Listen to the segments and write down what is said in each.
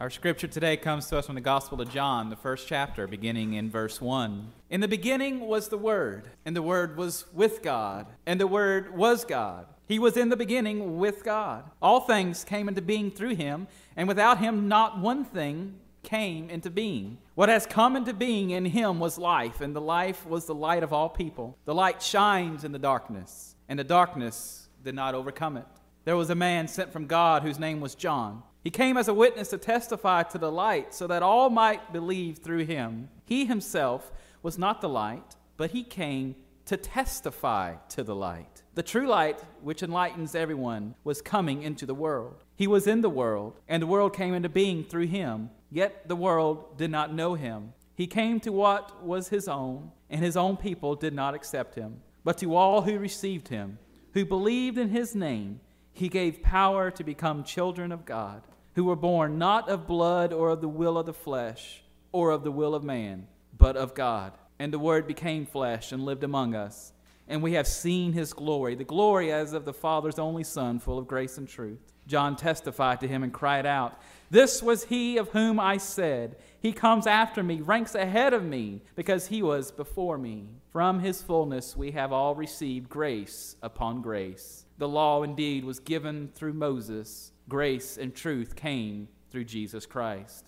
Our scripture today comes to us from the Gospel of John, the first chapter, beginning in verse 1. In the beginning was the Word, and the Word was with God, and the Word was God. He was in the beginning with God. All things came into being through him, and without him, not one thing came into being. What has come into being in him was life, and the life was the light of all people. The light shines in the darkness, and the darkness did not overcome it. There was a man sent from God whose name was John. He came as a witness to testify to the light, so that all might believe through him. He himself was not the light, but he came to testify to the light. The true light, which enlightens everyone, was coming into the world. He was in the world, and the world came into being through him, yet the world did not know him. He came to what was his own, and his own people did not accept him. But to all who received him, who believed in his name, he gave power to become children of God, who were born not of blood or of the will of the flesh or of the will of man, but of God. And the Word became flesh and lived among us. And we have seen his glory, the glory as of the Father's only Son, full of grace and truth. John testified to him and cried out, This was he of whom I said, He comes after me, ranks ahead of me, because he was before me. From his fullness we have all received grace upon grace. The law indeed was given through Moses, grace and truth came through Jesus Christ.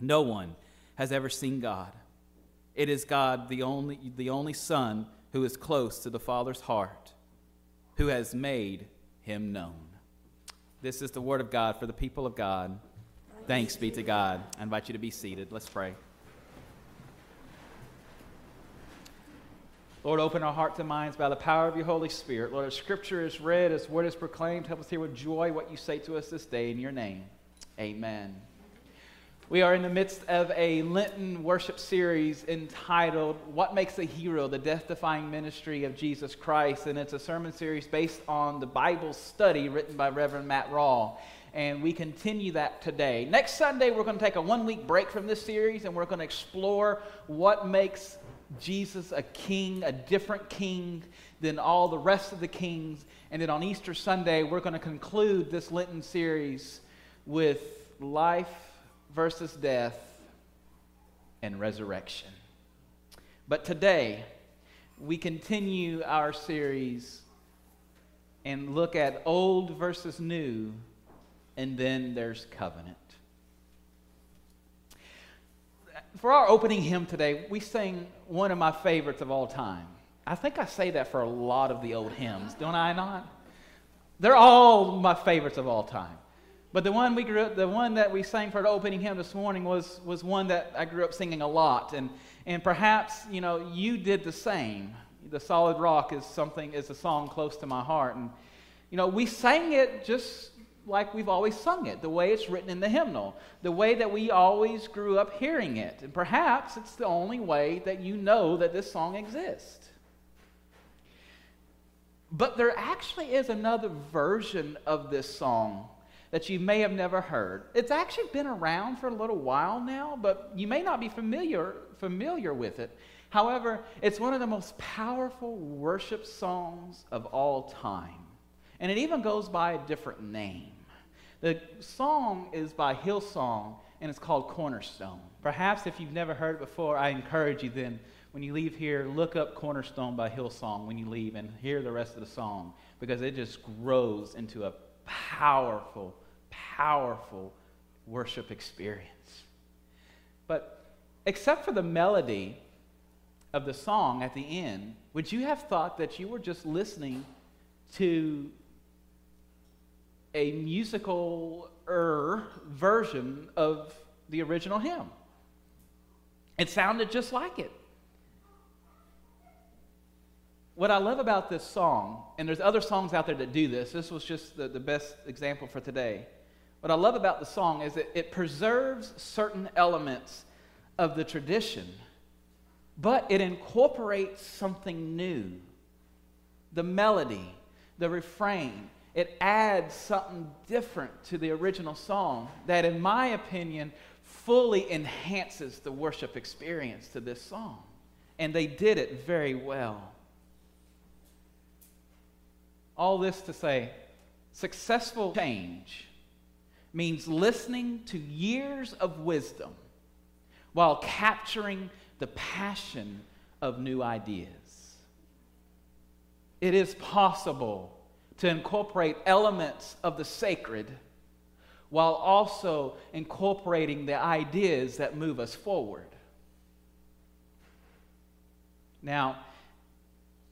No one has ever seen God. It is God, the only, the only Son, who is close to the Father's heart, who has made him known. This is the word of God for the people of God. Thanks be to God. I invite you to be seated. Let's pray. Lord, open our hearts and minds by the power of your Holy Spirit. Lord, as Scripture is read, as word is proclaimed, help us hear with joy what you say to us this day in your name. Amen. We are in the midst of a Lenten worship series entitled What Makes a Hero? The Death Defying Ministry of Jesus Christ. And it's a sermon series based on the Bible study written by Reverend Matt Rawle. And we continue that today. Next Sunday, we're going to take a one week break from this series and we're going to explore what makes Jesus a king, a different king than all the rest of the kings. And then on Easter Sunday, we're going to conclude this Lenten series with life versus death and resurrection. But today, we continue our series and look at old versus new, and then there's covenant for our opening hymn today, we sing one of my favorites of all time. I think I say that for a lot of the old hymns, don't I not? They're all my favorites of all time. But the one we grew up, the one that we sang for the opening hymn this morning was, was one that I grew up singing a lot. And, and perhaps, you know, you did the same. The Solid Rock is something, is a song close to my heart. And, you know, we sang it just like we've always sung it, the way it's written in the hymnal, the way that we always grew up hearing it. And perhaps it's the only way that you know that this song exists. But there actually is another version of this song that you may have never heard. It's actually been around for a little while now, but you may not be familiar familiar with it. However, it's one of the most powerful worship songs of all time. And it even goes by a different name. The song is by Hillsong, and it's called Cornerstone. Perhaps if you've never heard it before, I encourage you then, when you leave here, look up Cornerstone by Hillsong when you leave and hear the rest of the song, because it just grows into a powerful, powerful worship experience. But except for the melody of the song at the end, would you have thought that you were just listening to a musical version of the original hymn. It sounded just like it. What I love about this song, and there's other songs out there that do this, this was just the, the best example for today. What I love about the song is that it preserves certain elements of the tradition, but it incorporates something new the melody, the refrain, it adds something different to the original song that, in my opinion, fully enhances the worship experience to this song. And they did it very well. All this to say, successful change means listening to years of wisdom while capturing the passion of new ideas. It is possible to incorporate elements of the sacred while also incorporating the ideas that move us forward. Now,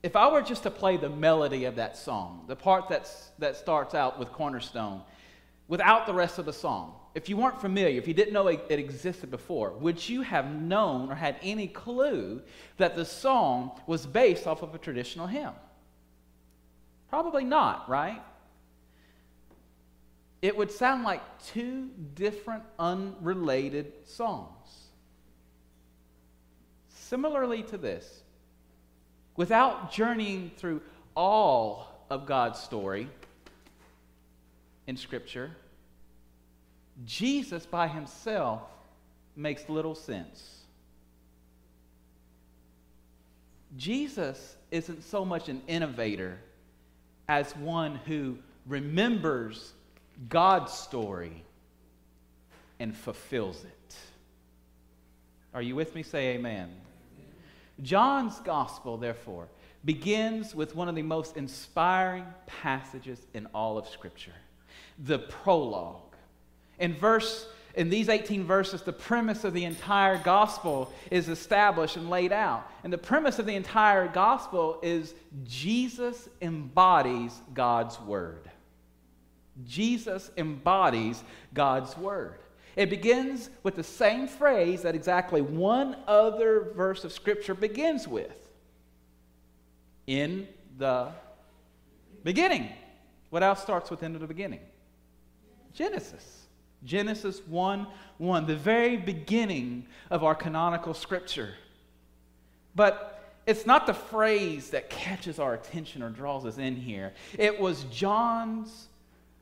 if I were just to play the melody of that song, the part that's, that starts out with Cornerstone, without the rest of the song, if you weren't familiar, if you didn't know it, it, existed before, would you have known or had any clue that the song was based off of a traditional hymn? Probably not, right? It would sound like two different unrelated songs. Similarly to this, without journeying through all of God's story in Scripture, Jesus by himself makes little sense. Jesus isn't so much an innovator as one who remembers God's story and fulfills it. Are you with me? Say amen. John's gospel, therefore, begins with one of the most inspiring passages in all of Scripture the prologue. In verse in these 18 verses, the premise of the entire gospel is established and laid out. And the premise of the entire gospel is Jesus embodies God's word. Jesus embodies God's word. It begins with the same phrase that exactly one other verse of Scripture begins with in the beginning. What else starts with in the beginning? Genesis. Genesis 1 1, the very beginning of our canonical scripture. But it's not the phrase that catches our attention or draws us in here. It was John's,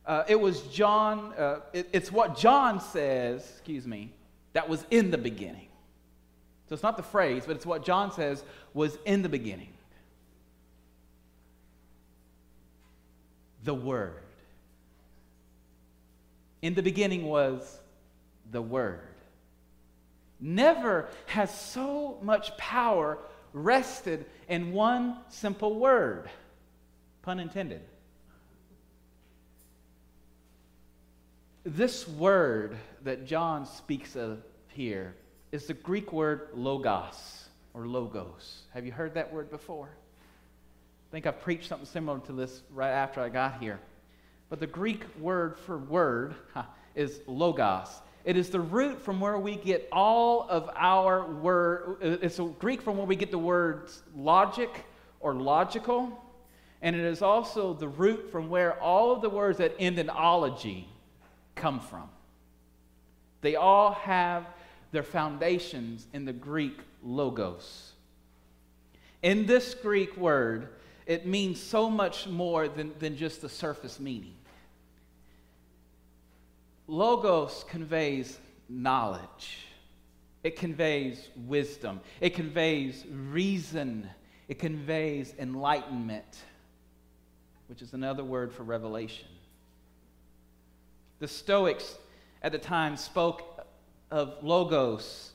uh, it was John, uh, it, it's what John says, excuse me, that was in the beginning. So it's not the phrase, but it's what John says was in the beginning. The Word. In the beginning was the Word. Never has so much power rested in one simple word. Pun intended. This word that John speaks of here is the Greek word logos or logos. Have you heard that word before? I think I preached something similar to this right after I got here. But the Greek word for word is logos. It is the root from where we get all of our word. Uh, it's a Greek from where we get the words logic or logical. And it is also the root from where all of the words that end in ology come from. They all have their foundations in the Greek logos. In this Greek word, it means so much more than, than just the surface meaning. Logos conveys knowledge, it conveys wisdom, it conveys reason, it conveys enlightenment, which is another word for revelation. The Stoics at the time spoke of logos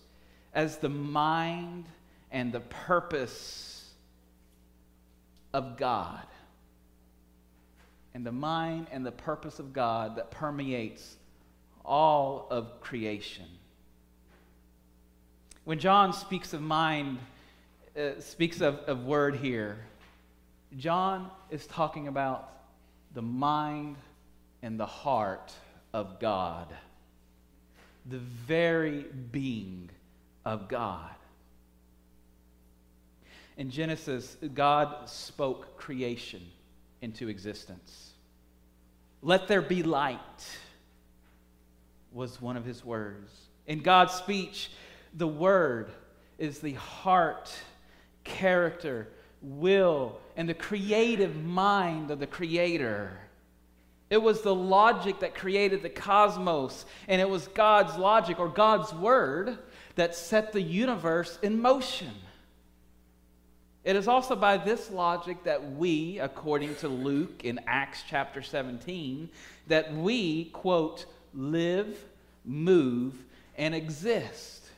as the mind and the purpose of God. And the mind and the purpose of God that permeates all of creation. When John speaks of mind, uh, speaks of, of word here, John is talking about the mind and the heart of God, the very being of God. In Genesis, God spoke creation into existence. Let there be light was one of his words. In God's speech, the word is the heart, character, will, and the creative mind of the Creator. It was the logic that created the cosmos, and it was God's logic or God's word that set the universe in motion. It is also by this logic that we, according to Luke in Acts chapter 17, that we, quote, live, move, and exist.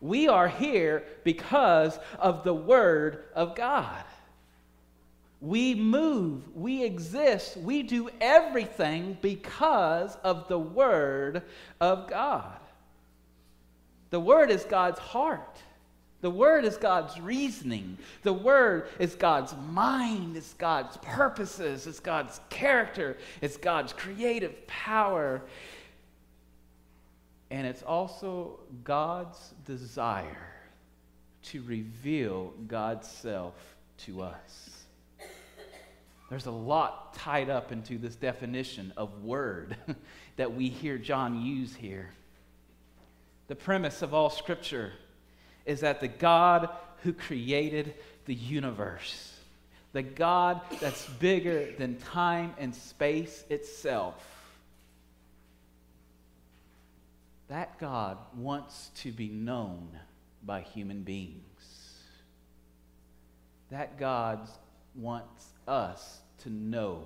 We are here because of the Word of God. We move, we exist, we do everything because of the Word of God. The Word is God's heart. The Word is God's reasoning. The Word is God's mind. It's God's purposes. It's God's character. It's God's creative power. And it's also God's desire to reveal God's self to us. There's a lot tied up into this definition of word that we hear John use here. The premise of all Scripture is that the God who created the universe, the God that's bigger than time and space itself, that God wants to be known by human beings. That God wants us to know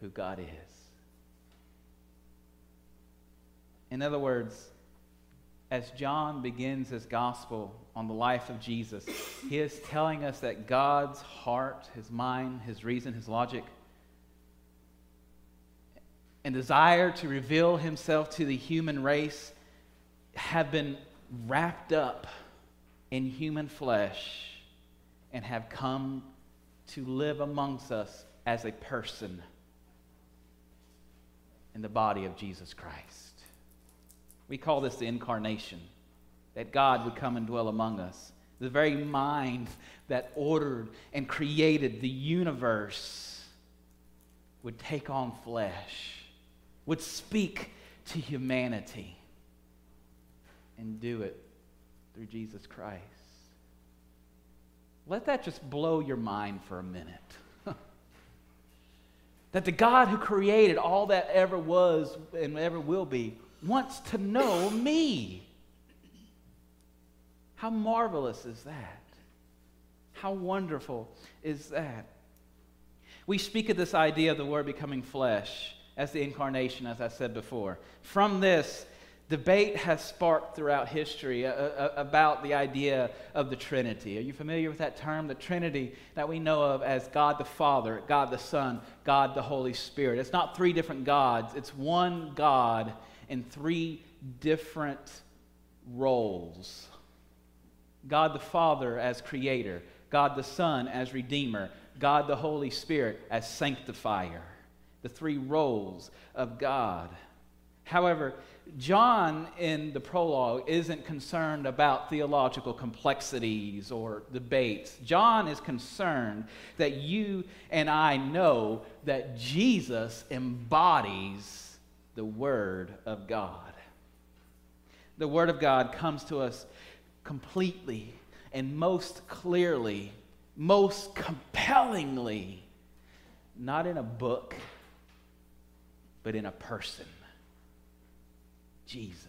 who God is. In other words, as John begins his gospel on the life of Jesus, he is telling us that God's heart, his mind, his reason, his logic, and desire to reveal himself to the human race have been wrapped up in human flesh and have come to live amongst us as a person in the body of Jesus Christ. We call this the incarnation, that God would come and dwell among us. The very mind that ordered and created the universe would take on flesh, would speak to humanity, and do it through Jesus Christ. Let that just blow your mind for a minute. that the God who created all that ever was and ever will be wants to know me. How marvelous is that? How wonderful is that? We speak of this idea of the Word becoming flesh as the incarnation, as I said before. From this, Debate has sparked throughout history uh, uh, about the idea of the Trinity. Are you familiar with that term? The Trinity that we know of as God the Father, God the Son, God the Holy Spirit. It's not three different gods, it's one God in three different roles God the Father as creator, God the Son as redeemer, God the Holy Spirit as sanctifier. The three roles of God. However, John in the prologue isn't concerned about theological complexities or debates. John is concerned that you and I know that Jesus embodies the Word of God. The Word of God comes to us completely and most clearly, most compellingly, not in a book, but in a person. Jesus.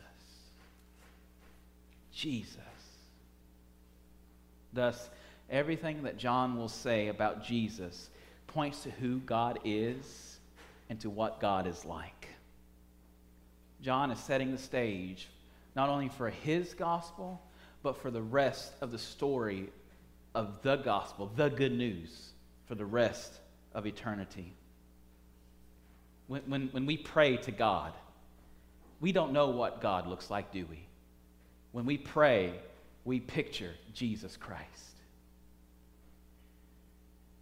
Jesus. Thus, everything that John will say about Jesus points to who God is and to what God is like. John is setting the stage not only for his gospel, but for the rest of the story of the gospel, the good news, for the rest of eternity. When, when, when we pray to God, we don't know what God looks like, do we? When we pray, we picture Jesus Christ.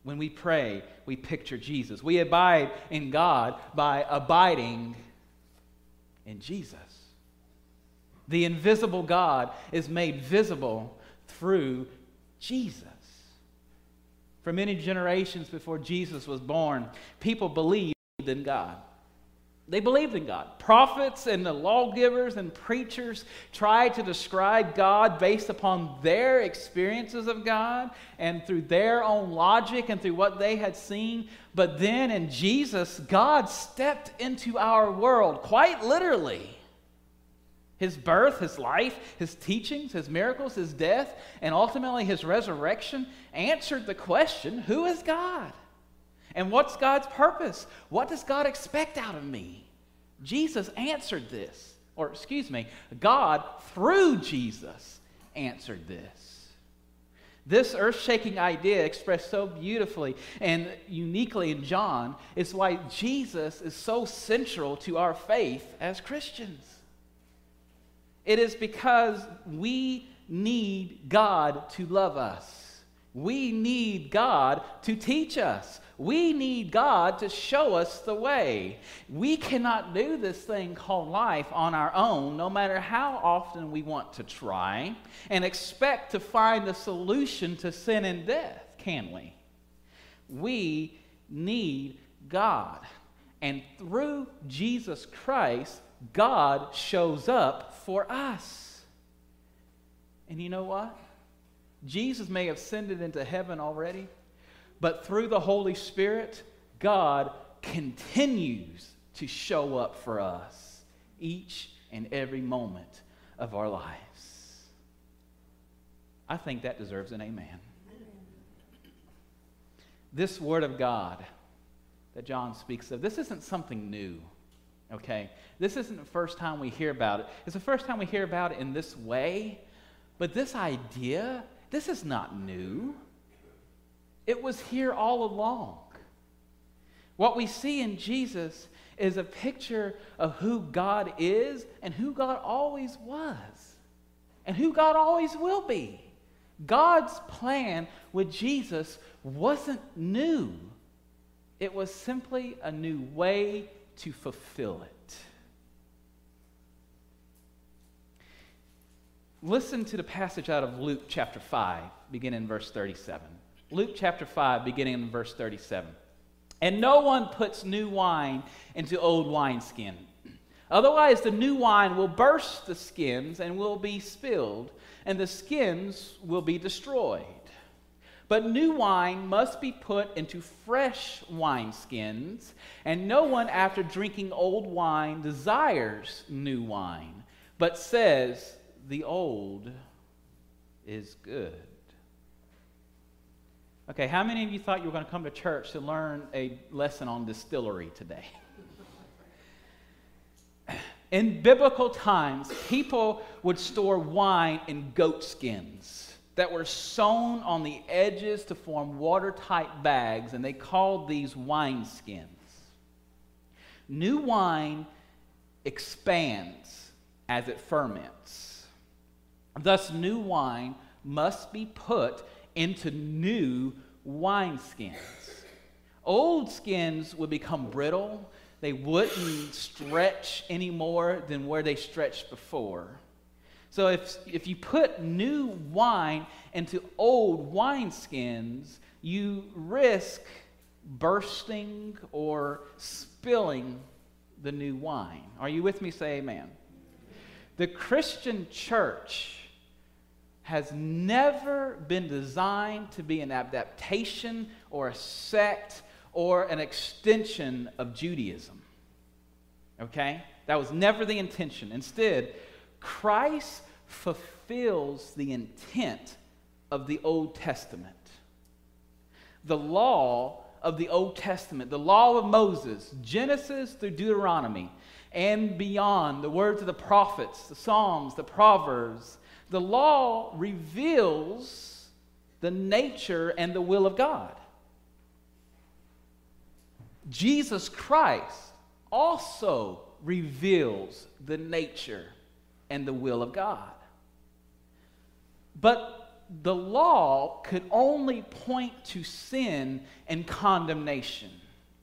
When we pray, we picture Jesus. We abide in God by abiding in Jesus. The invisible God is made visible through Jesus. For many generations before Jesus was born, people believed in God. They believed in God. Prophets and the lawgivers and preachers tried to describe God based upon their experiences of God and through their own logic and through what they had seen. But then in Jesus, God stepped into our world quite literally. His birth, his life, his teachings, his miracles, his death, and ultimately his resurrection answered the question who is God? And what's God's purpose? What does God expect out of me? Jesus answered this. Or, excuse me, God, through Jesus, answered this. This earth shaking idea, expressed so beautifully and uniquely in John, is why Jesus is so central to our faith as Christians. It is because we need God to love us. We need God to teach us. We need God to show us the way. We cannot do this thing called life on our own, no matter how often we want to try, and expect to find a solution to sin and death, can we? We need God. And through Jesus Christ, God shows up for us. And you know what? Jesus may have ascended into heaven already, but through the Holy Spirit, God continues to show up for us each and every moment of our lives. I think that deserves an amen. This Word of God that John speaks of, this isn't something new, okay? This isn't the first time we hear about it. It's the first time we hear about it in this way, but this idea this is not new. It was here all along. What we see in Jesus is a picture of who God is and who God always was and who God always will be. God's plan with Jesus wasn't new, it was simply a new way to fulfill it. Listen to the passage out of Luke chapter 5, beginning in verse 37. Luke chapter 5, beginning in verse 37. And no one puts new wine into old wineskin. Otherwise, the new wine will burst the skins and will be spilled, and the skins will be destroyed. But new wine must be put into fresh wineskins, and no one after drinking old wine desires new wine, but says, the old is good. Okay, how many of you thought you were going to come to church to learn a lesson on distillery today? In biblical times, people would store wine in goat skins that were sewn on the edges to form watertight bags, and they called these wine skins. New wine expands as it ferments. Thus, new wine must be put into new wineskins. Old skins would become brittle. They wouldn't stretch any more than where they stretched before. So, if, if you put new wine into old wineskins, you risk bursting or spilling the new wine. Are you with me? Say amen. The Christian church has never been designed to be an adaptation or a sect or an extension of Judaism. Okay? That was never the intention. Instead, Christ fulfills the intent of the Old Testament. The law of the Old Testament, the law of Moses, Genesis through Deuteronomy, and beyond, the words of the prophets, the Psalms, the Proverbs, the law reveals the nature and the will of God. Jesus Christ also reveals the nature and the will of God. But the law could only point to sin and condemnation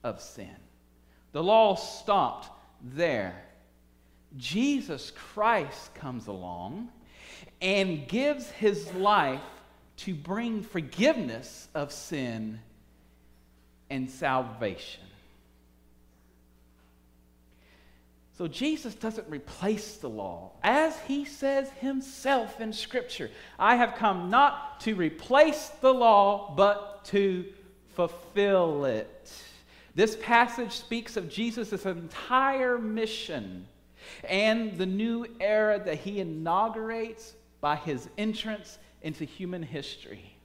of sin. The law stopped there. Jesus Christ comes along and gives his life to bring forgiveness of sin and salvation. So Jesus doesn't replace the law. As he says himself in Scripture, I have come not to replace the law, but to fulfill it. This passage speaks of Jesus' entire mission and the new era that he inaugurates by his entrance into human history.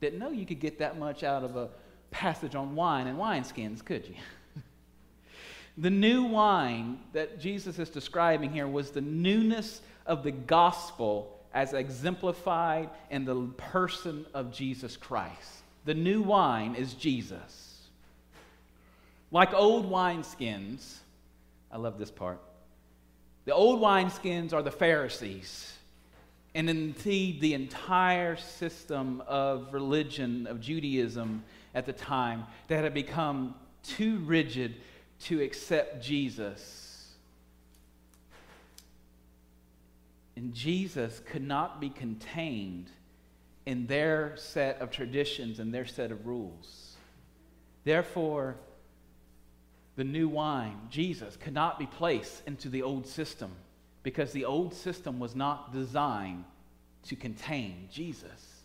Didn't know you could get that much out of a passage on wine and wineskins, could you? The new wine that Jesus is describing here was the newness of the gospel as exemplified in the person of Jesus Christ. The new wine is Jesus. Like old wineskins, I love this part. The old wineskins are the Pharisees, and indeed the entire system of religion, of Judaism at the time, that had become too rigid to accept Jesus. And Jesus could not be contained in their set of traditions and their set of rules. Therefore, the new wine, Jesus, could not be placed into the old system because the old system was not designed to contain Jesus.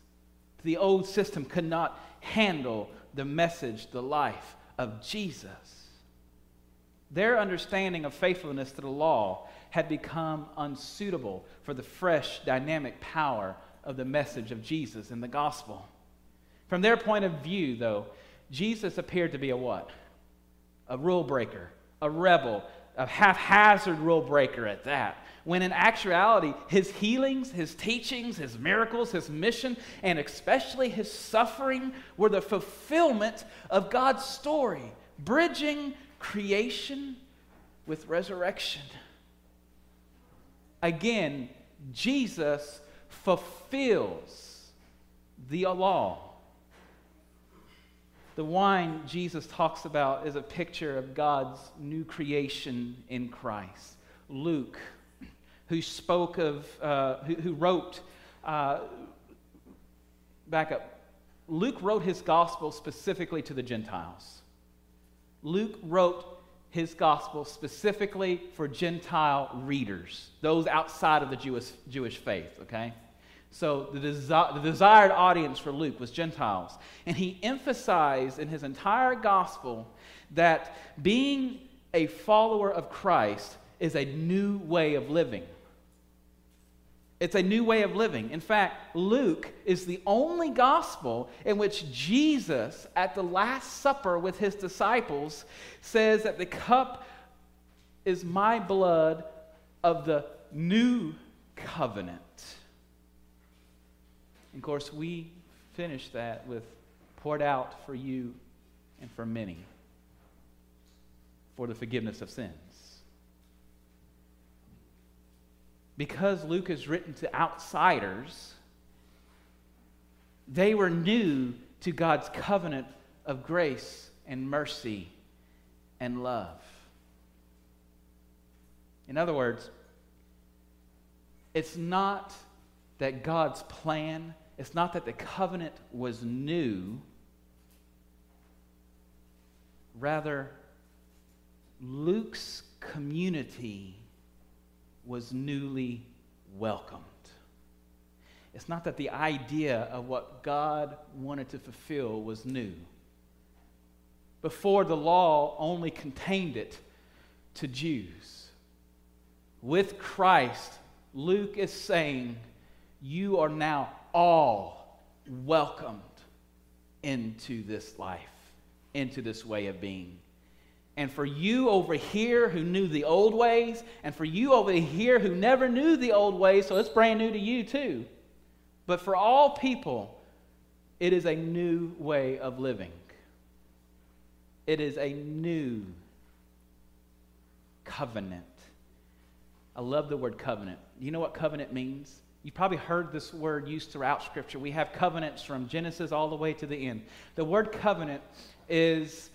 The old system could not handle the message, the life of Jesus. Their understanding of faithfulness to the law had become unsuitable for the fresh, dynamic power of the message of Jesus in the gospel. From their point of view, though, Jesus appeared to be a what? A rule breaker, a rebel, a haphazard rule breaker at that. When in actuality, his healings, his teachings, his miracles, his mission, and especially his suffering were the fulfillment of God's story, bridging creation with resurrection. Again, Jesus fulfills the law. The wine Jesus talks about is a picture of God's new creation in Christ. Luke, who spoke of, uh, who, who, wrote, uh, back up, Luke wrote his gospel specifically to the Gentiles. Luke wrote his gospel specifically for Gentile readers, those outside of the Jewish, Jewish faith, okay? So the, desi- the desired audience for Luke was Gentiles. And he emphasized in his entire gospel that being a follower of Christ is a new way of living. It's a new way of living. In fact, Luke is the only gospel in which Jesus, at the Last Supper with his disciples, says that the cup is my blood of the new covenant. And of course, we finish that with poured out for you and for many for the forgiveness of sins. Because Luke is written to outsiders, they were new to God's covenant of grace and mercy and love. In other words, it's not that God's plan it's not that the covenant was new, rather, Luke's community was newly welcomed. It's not that the idea of what God wanted to fulfill was new. Before, the law only contained it to Jews. With Christ, Luke is saying, You are now all welcomed into this life, into this way of being. And for you over here who knew the old ways, and for you over here who never knew the old ways, so it's brand new to you too. But for all people, it is a new way of living. It is a new covenant. I love the word covenant. You know what covenant means? You've probably heard this word used throughout Scripture. We have covenants from Genesis all the way to the end. The word covenant is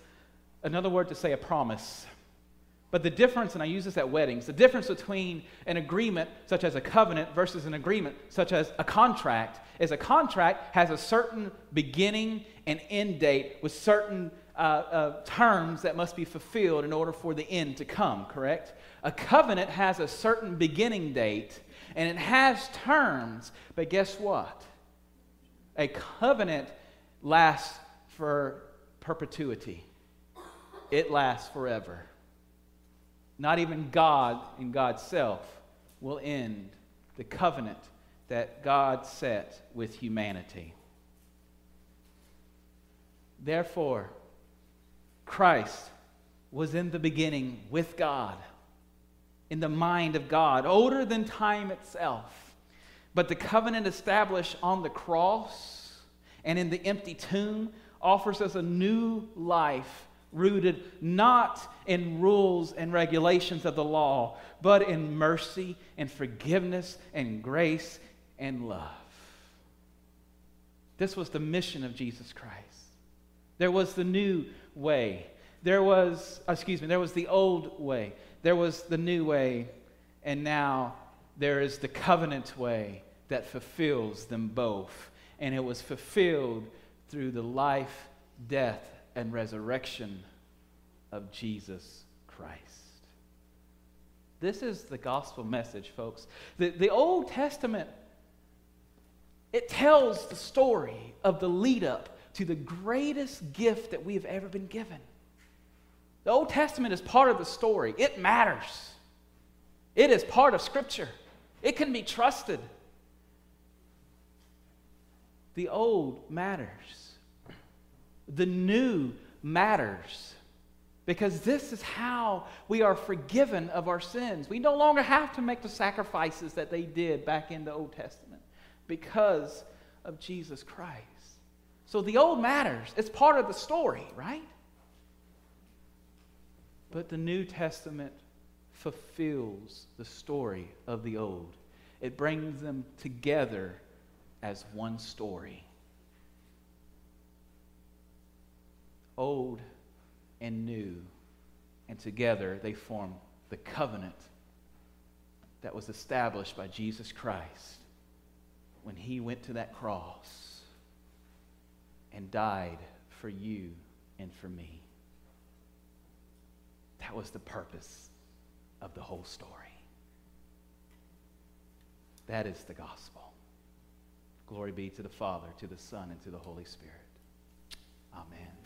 another word to say a promise. But the difference, and I use this at weddings, the difference between an agreement such as a covenant versus an agreement such as a contract is a contract has a certain beginning and end date with certain uh, uh, terms that must be fulfilled in order for the end to come, correct? A covenant has a certain beginning date and it has terms, but guess what? A covenant lasts for perpetuity, it lasts forever. Not even God and God's self will end the covenant that God set with humanity. Therefore, Christ was in the beginning with God, in the mind of God, older than time itself. But the covenant established on the cross and in the empty tomb offers us a new life rooted not in rules and regulations of the law, but in mercy and forgiveness and grace and love. This was the mission of Jesus Christ. There was the new way. There was, uh, excuse me, there was the old way. There was the new way. And now there is the covenant way that fulfills them both. And it was fulfilled through the life, death, and resurrection of Jesus Christ. This is the gospel message, folks. The, the Old Testament, it tells the story of the lead up to the greatest gift that we have ever been given. The Old Testament is part of the story, it matters. It is part of Scripture, it can be trusted. The old matters, the new matters. Because this is how we are forgiven of our sins. We no longer have to make the sacrifices that they did back in the Old Testament because of Jesus Christ. So the old matters. It's part of the story, right? But the New Testament fulfills the story of the old, it brings them together as one story. Old and new, and together they form the covenant that was established by Jesus Christ when he went to that cross and died for you and for me. That was the purpose of the whole story. That is the gospel. Glory be to the Father, to the Son, and to the Holy Spirit. Amen.